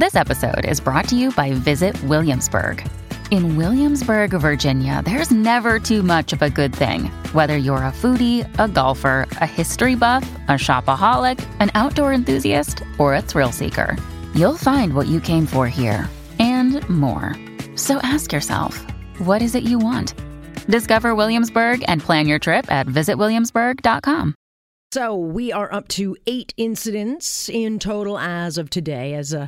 This episode is brought to you by Visit Williamsburg. In Williamsburg, Virginia, there's never too much of a good thing. Whether you're a foodie, a golfer, a history buff, a shopaholic, an outdoor enthusiast, or a thrill seeker, you'll find what you came for here and more. So ask yourself, what is it you want? Discover Williamsburg and plan your trip at visitwilliamsburg.com. So we are up to eight incidents in total as of today, as uh,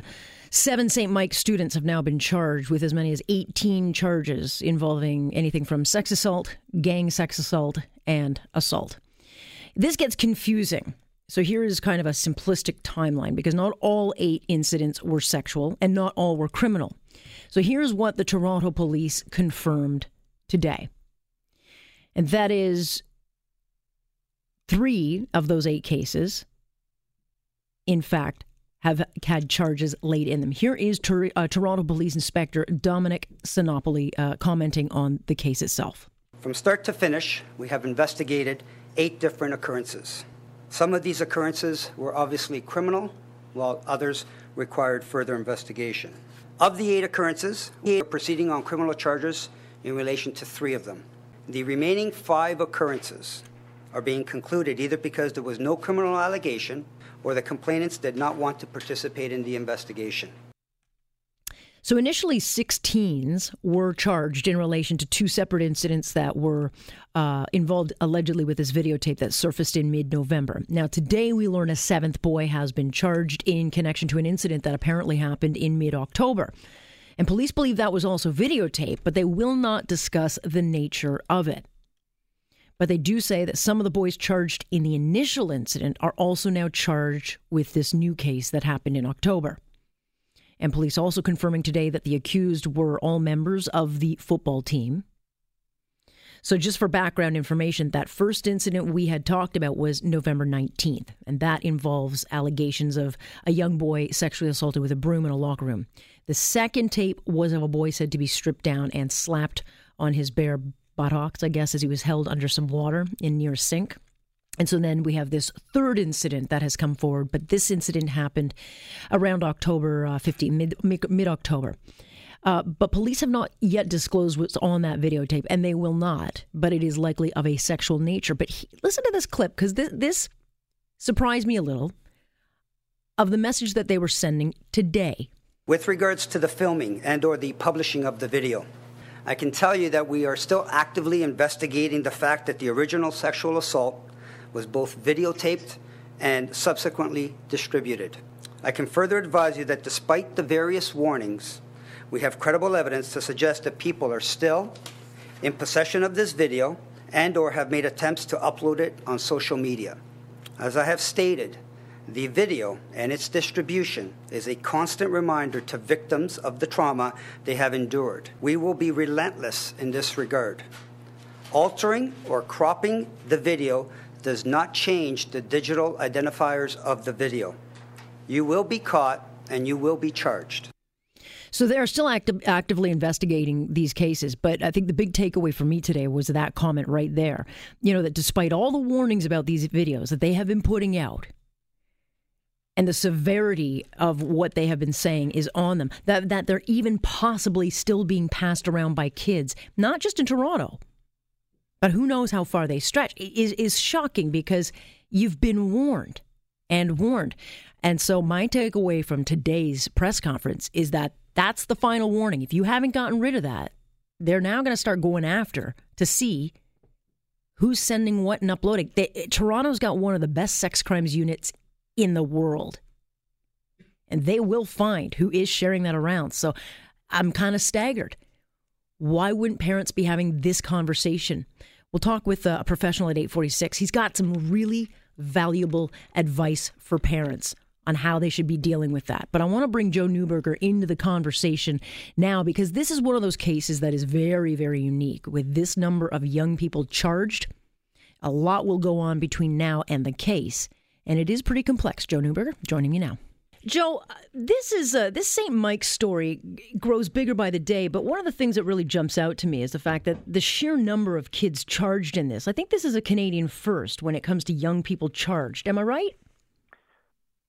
seven St. Mike students have now been charged with as many as 18 charges involving anything from sex assault, gang sex assault, and assault. This gets confusing. So here is kind of a simplistic timeline because not all eight incidents were sexual and not all were criminal. So here's what the Toronto police confirmed today. And that is Three of those eight cases, in fact, have had charges laid in them. Here is uh, Toronto Police Inspector Dominic Sinopoli uh, commenting on the case itself. From start to finish, we have investigated eight different occurrences. Some of these occurrences were obviously criminal, while others required further investigation. Of the eight occurrences, we are proceeding on criminal charges in relation to three of them. The remaining five occurrences are being concluded either because there was no criminal allegation or the complainants did not want to participate in the investigation. So initially, 16s were charged in relation to two separate incidents that were uh, involved allegedly with this videotape that surfaced in mid November. Now, today we learn a seventh boy has been charged in connection to an incident that apparently happened in mid October. And police believe that was also videotape, but they will not discuss the nature of it. But they do say that some of the boys charged in the initial incident are also now charged with this new case that happened in October. And police also confirming today that the accused were all members of the football team. So, just for background information, that first incident we had talked about was November 19th, and that involves allegations of a young boy sexually assaulted with a broom in a locker room. The second tape was of a boy said to be stripped down and slapped on his bare buttocks, I guess, as he was held under some water in near sink. And so then we have this third incident that has come forward, but this incident happened around October uh, 15, mid, October. Uh, but police have not yet disclosed what's on that videotape, and they will not, but it is likely of a sexual nature. But he, listen to this clip, because this, this surprised me a little of the message that they were sending today. With regards to the filming and or the publishing of the video, I can tell you that we are still actively investigating the fact that the original sexual assault was both videotaped and subsequently distributed. I can further advise you that despite the various warnings, we have credible evidence to suggest that people are still in possession of this video and or have made attempts to upload it on social media. As I have stated, the video and its distribution is a constant reminder to victims of the trauma they have endured. We will be relentless in this regard. Altering or cropping the video does not change the digital identifiers of the video. You will be caught and you will be charged. So they're still active, actively investigating these cases, but I think the big takeaway for me today was that comment right there. You know that despite all the warnings about these videos that they have been putting out, and the severity of what they have been saying is on them. That that they're even possibly still being passed around by kids, not just in Toronto, but who knows how far they stretch. Is is shocking because you've been warned and warned. And so my takeaway from today's press conference is that that's the final warning. If you haven't gotten rid of that, they're now going to start going after to see who's sending what and uploading. They, Toronto's got one of the best sex crimes units in the world. And they will find who is sharing that around. So I'm kind of staggered. Why wouldn't parents be having this conversation? We'll talk with a professional at 846. He's got some really valuable advice for parents on how they should be dealing with that. But I want to bring Joe Neuberger into the conversation now because this is one of those cases that is very, very unique with this number of young people charged. A lot will go on between now and the case and it is pretty complex. Joe Neuberger joining me now. Joe, uh, this is uh, this St. Mike's story grows bigger by the day, but one of the things that really jumps out to me is the fact that the sheer number of kids charged in this. I think this is a Canadian first when it comes to young people charged. Am I right?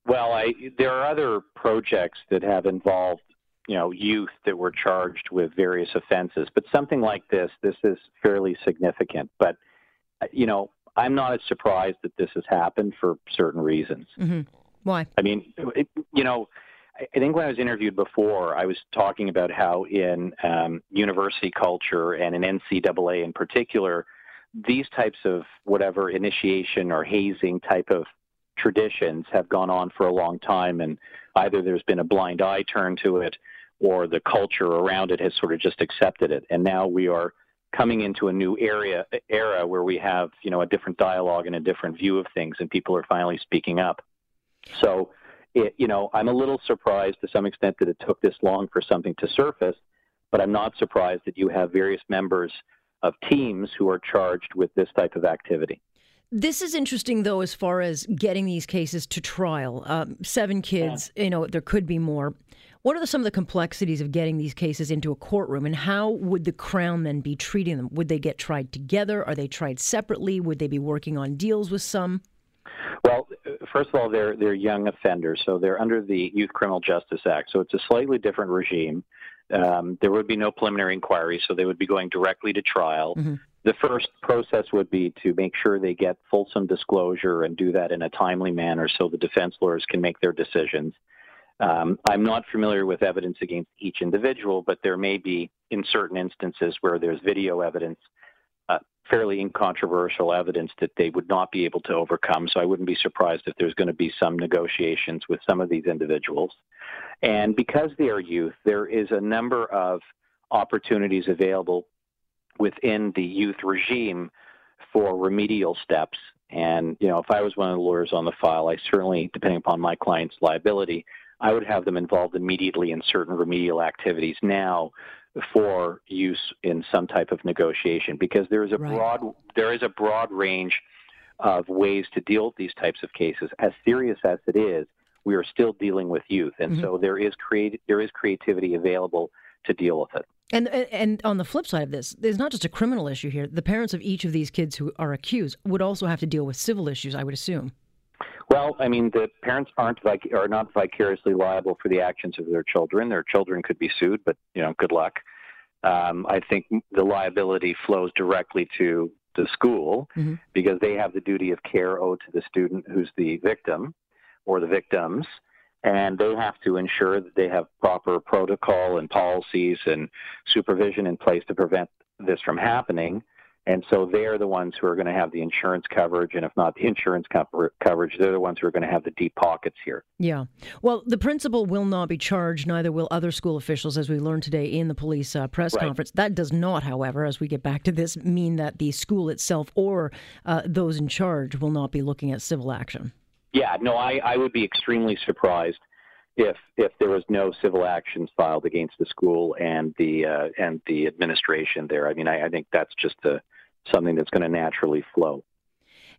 Well, I, there are other projects that have involved, you know, youth that were charged with various offenses, but something like this, this is fairly significant. But, you know, I'm not as surprised that this has happened for certain reasons. Mm-hmm. Why? I mean, it, you know, I think when I was interviewed before, I was talking about how in um, university culture and in NCAA in particular, these types of whatever initiation or hazing type of traditions have gone on for a long time, and either there's been a blind eye turned to it, or the culture around it has sort of just accepted it. And now we are coming into a new area era where we have you know a different dialogue and a different view of things, and people are finally speaking up. So, it, you know, I'm a little surprised to some extent that it took this long for something to surface, but I'm not surprised that you have various members of teams who are charged with this type of activity. This is interesting, though, as far as getting these cases to trial. Um, seven kids, yeah. you know, there could be more. What are some of the complexities of getting these cases into a courtroom, and how would the Crown then be treating them? Would they get tried together? Are they tried separately? Would they be working on deals with some? Well, first of all, they're they're young offenders, so they're under the Youth Criminal Justice Act. So it's a slightly different regime. Um, there would be no preliminary inquiry, so they would be going directly to trial. Mm-hmm. The first process would be to make sure they get fulsome disclosure and do that in a timely manner so the defense lawyers can make their decisions. Um, I'm not familiar with evidence against each individual, but there may be, in certain instances, where there's video evidence, uh, fairly incontroversial evidence that they would not be able to overcome. So I wouldn't be surprised if there's going to be some negotiations with some of these individuals. And because they are youth, there is a number of opportunities available within the youth regime for remedial steps. And, you know, if I was one of the lawyers on the file, I certainly, depending upon my client's liability, I would have them involved immediately in certain remedial activities now for use in some type of negotiation because there is a right. broad there is a broad range of ways to deal with these types of cases. As serious as it is, we are still dealing with youth, and mm-hmm. so there is create there is creativity available to deal with it. And and on the flip side of this, there's not just a criminal issue here. The parents of each of these kids who are accused would also have to deal with civil issues, I would assume. Well, I mean, the parents aren't vic- are not vicariously liable for the actions of their children. Their children could be sued, but you know, good luck. Um, I think the liability flows directly to the school mm-hmm. because they have the duty of care owed to the student who's the victim or the victims, and they have to ensure that they have proper protocol and policies and supervision in place to prevent this from happening. And so they're the ones who are going to have the insurance coverage. And if not the insurance cover- coverage, they're the ones who are going to have the deep pockets here. Yeah. Well, the principal will not be charged, neither will other school officials, as we learned today in the police uh, press right. conference. That does not, however, as we get back to this, mean that the school itself or uh, those in charge will not be looking at civil action. Yeah, no, I, I would be extremely surprised if if there was no civil actions filed against the school and the uh, and the administration there. I mean, I, I think that's just a, something that's going to naturally flow.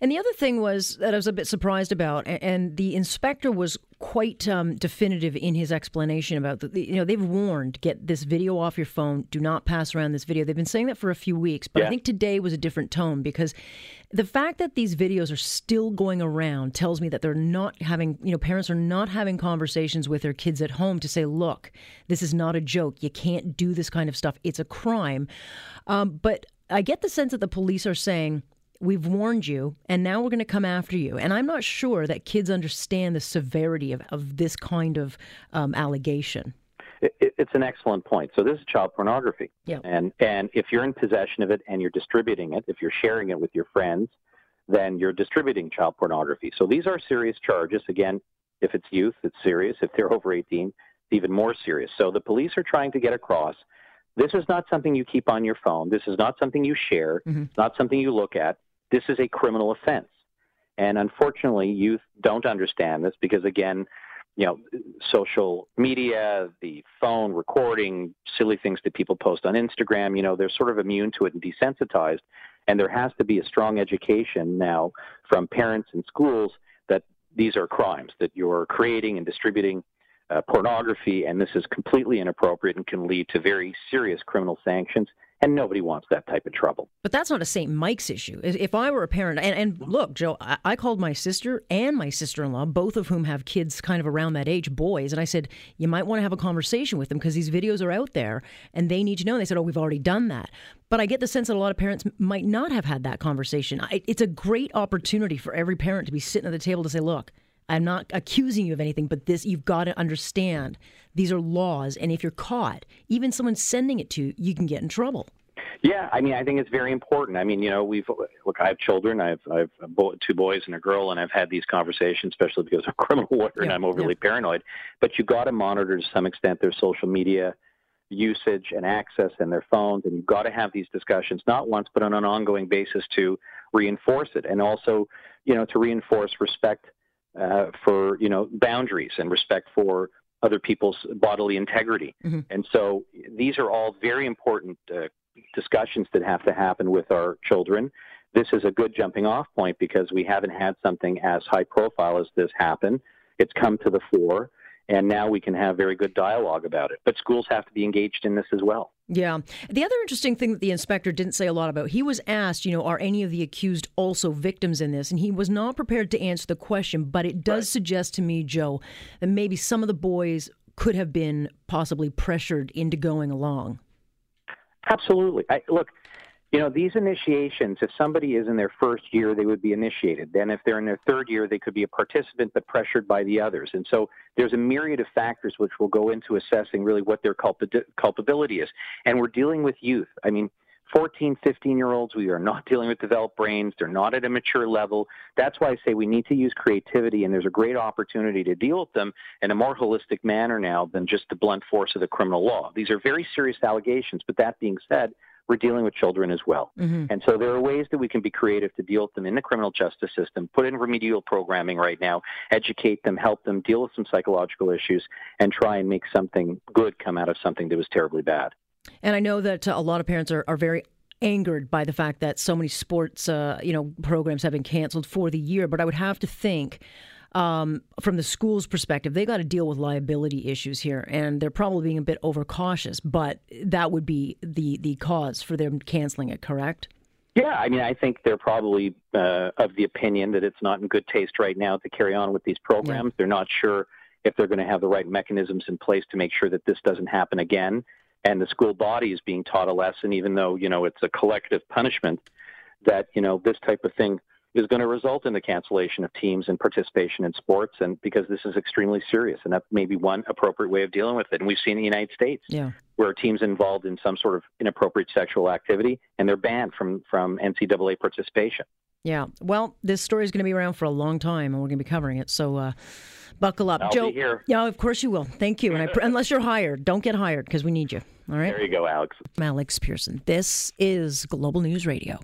And the other thing was that I was a bit surprised about, and the inspector was quite um, definitive in his explanation about the, you know, they've warned, get this video off your phone, do not pass around this video. They've been saying that for a few weeks, but yeah. I think today was a different tone because the fact that these videos are still going around tells me that they're not having, you know, parents are not having conversations with their kids at home to say, look, this is not a joke. You can't do this kind of stuff. It's a crime. Um, but I get the sense that the police are saying, we've warned you and now we're going to come after you and i'm not sure that kids understand the severity of, of this kind of um, allegation it, it's an excellent point so this is child pornography yeah. and and if you're in possession of it and you're distributing it if you're sharing it with your friends then you're distributing child pornography so these are serious charges again if it's youth it's serious if they're over 18 it's even more serious so the police are trying to get across this is not something you keep on your phone. This is not something you share. Mm-hmm. It's not something you look at. This is a criminal offense. And unfortunately, youth don't understand this because, again, you know, social media, the phone recording, silly things that people post on Instagram, you know, they're sort of immune to it and desensitized. And there has to be a strong education now from parents and schools that these are crimes, that you're creating and distributing uh, pornography, and this is completely inappropriate and can lead to very serious criminal sanctions and nobody wants that type of trouble. But that's not a St. Mike's issue. If I were a parent, and, and look, Joe, I, I called my sister and my sister in law, both of whom have kids kind of around that age, boys, and I said, you might want to have a conversation with them because these videos are out there and they need to know. And they said, oh, we've already done that. But I get the sense that a lot of parents might not have had that conversation. I, it's a great opportunity for every parent to be sitting at the table to say, look, I'm not accusing you of anything, but this, you've got to understand these are laws. And if you're caught, even someone sending it to you, you can get in trouble. Yeah, I mean, I think it's very important. I mean, you know, we've look. I have children. I've I've two boys and a girl, and I've had these conversations, especially because I'm a criminal lawyer yeah, and I'm overly yeah. paranoid. But you got to monitor to some extent their social media usage and access and their phones, and you've got to have these discussions not once but on an ongoing basis to reinforce it, and also, you know, to reinforce respect uh, for you know boundaries and respect for other people's bodily integrity. Mm-hmm. And so these are all very important uh, discussions that have to happen with our children. This is a good jumping off point because we haven't had something as high profile as this happen. It's come to the fore and now we can have very good dialogue about it. But schools have to be engaged in this as well. Yeah. The other interesting thing that the inspector didn't say a lot about, he was asked, you know, are any of the accused also victims in this? And he was not prepared to answer the question, but it does right. suggest to me, Joe, that maybe some of the boys could have been possibly pressured into going along. Absolutely. I, look, you know, these initiations, if somebody is in their first year, they would be initiated. Then, if they're in their third year, they could be a participant but pressured by the others. And so there's a myriad of factors which will go into assessing really what their culp- culpability is. And we're dealing with youth. I mean, 14, 15 year olds, we are not dealing with developed brains. They're not at a mature level. That's why I say we need to use creativity, and there's a great opportunity to deal with them in a more holistic manner now than just the blunt force of the criminal law. These are very serious allegations, but that being said, we're dealing with children as well. Mm-hmm. And so there are ways that we can be creative to deal with them in the criminal justice system, put in remedial programming right now, educate them, help them deal with some psychological issues, and try and make something good come out of something that was terribly bad. And I know that uh, a lot of parents are, are very angered by the fact that so many sports, uh, you know, programs have been canceled for the year. But I would have to think um, from the school's perspective, they got to deal with liability issues here, and they're probably being a bit overcautious. But that would be the the cause for them canceling it, correct? Yeah, I mean, I think they're probably uh, of the opinion that it's not in good taste right now to carry on with these programs. Yeah. They're not sure if they're going to have the right mechanisms in place to make sure that this doesn't happen again. And the school body is being taught a lesson, even though you know it's a collective punishment. That you know this type of thing is going to result in the cancellation of teams and participation in sports, and because this is extremely serious, and that may be one appropriate way of dealing with it. And we've seen in the United States yeah. where teams involved in some sort of inappropriate sexual activity, and they're banned from from NCAA participation. Yeah, well, this story is going to be around for a long time, and we're going to be covering it. So. Uh, buckle up, I'll Joe. here. Yeah, of course you will. Thank you. And I, unless you're hired, don't get hired because we need you. All right. There you go, Alex. I'm Alex Pearson. This is Global News Radio.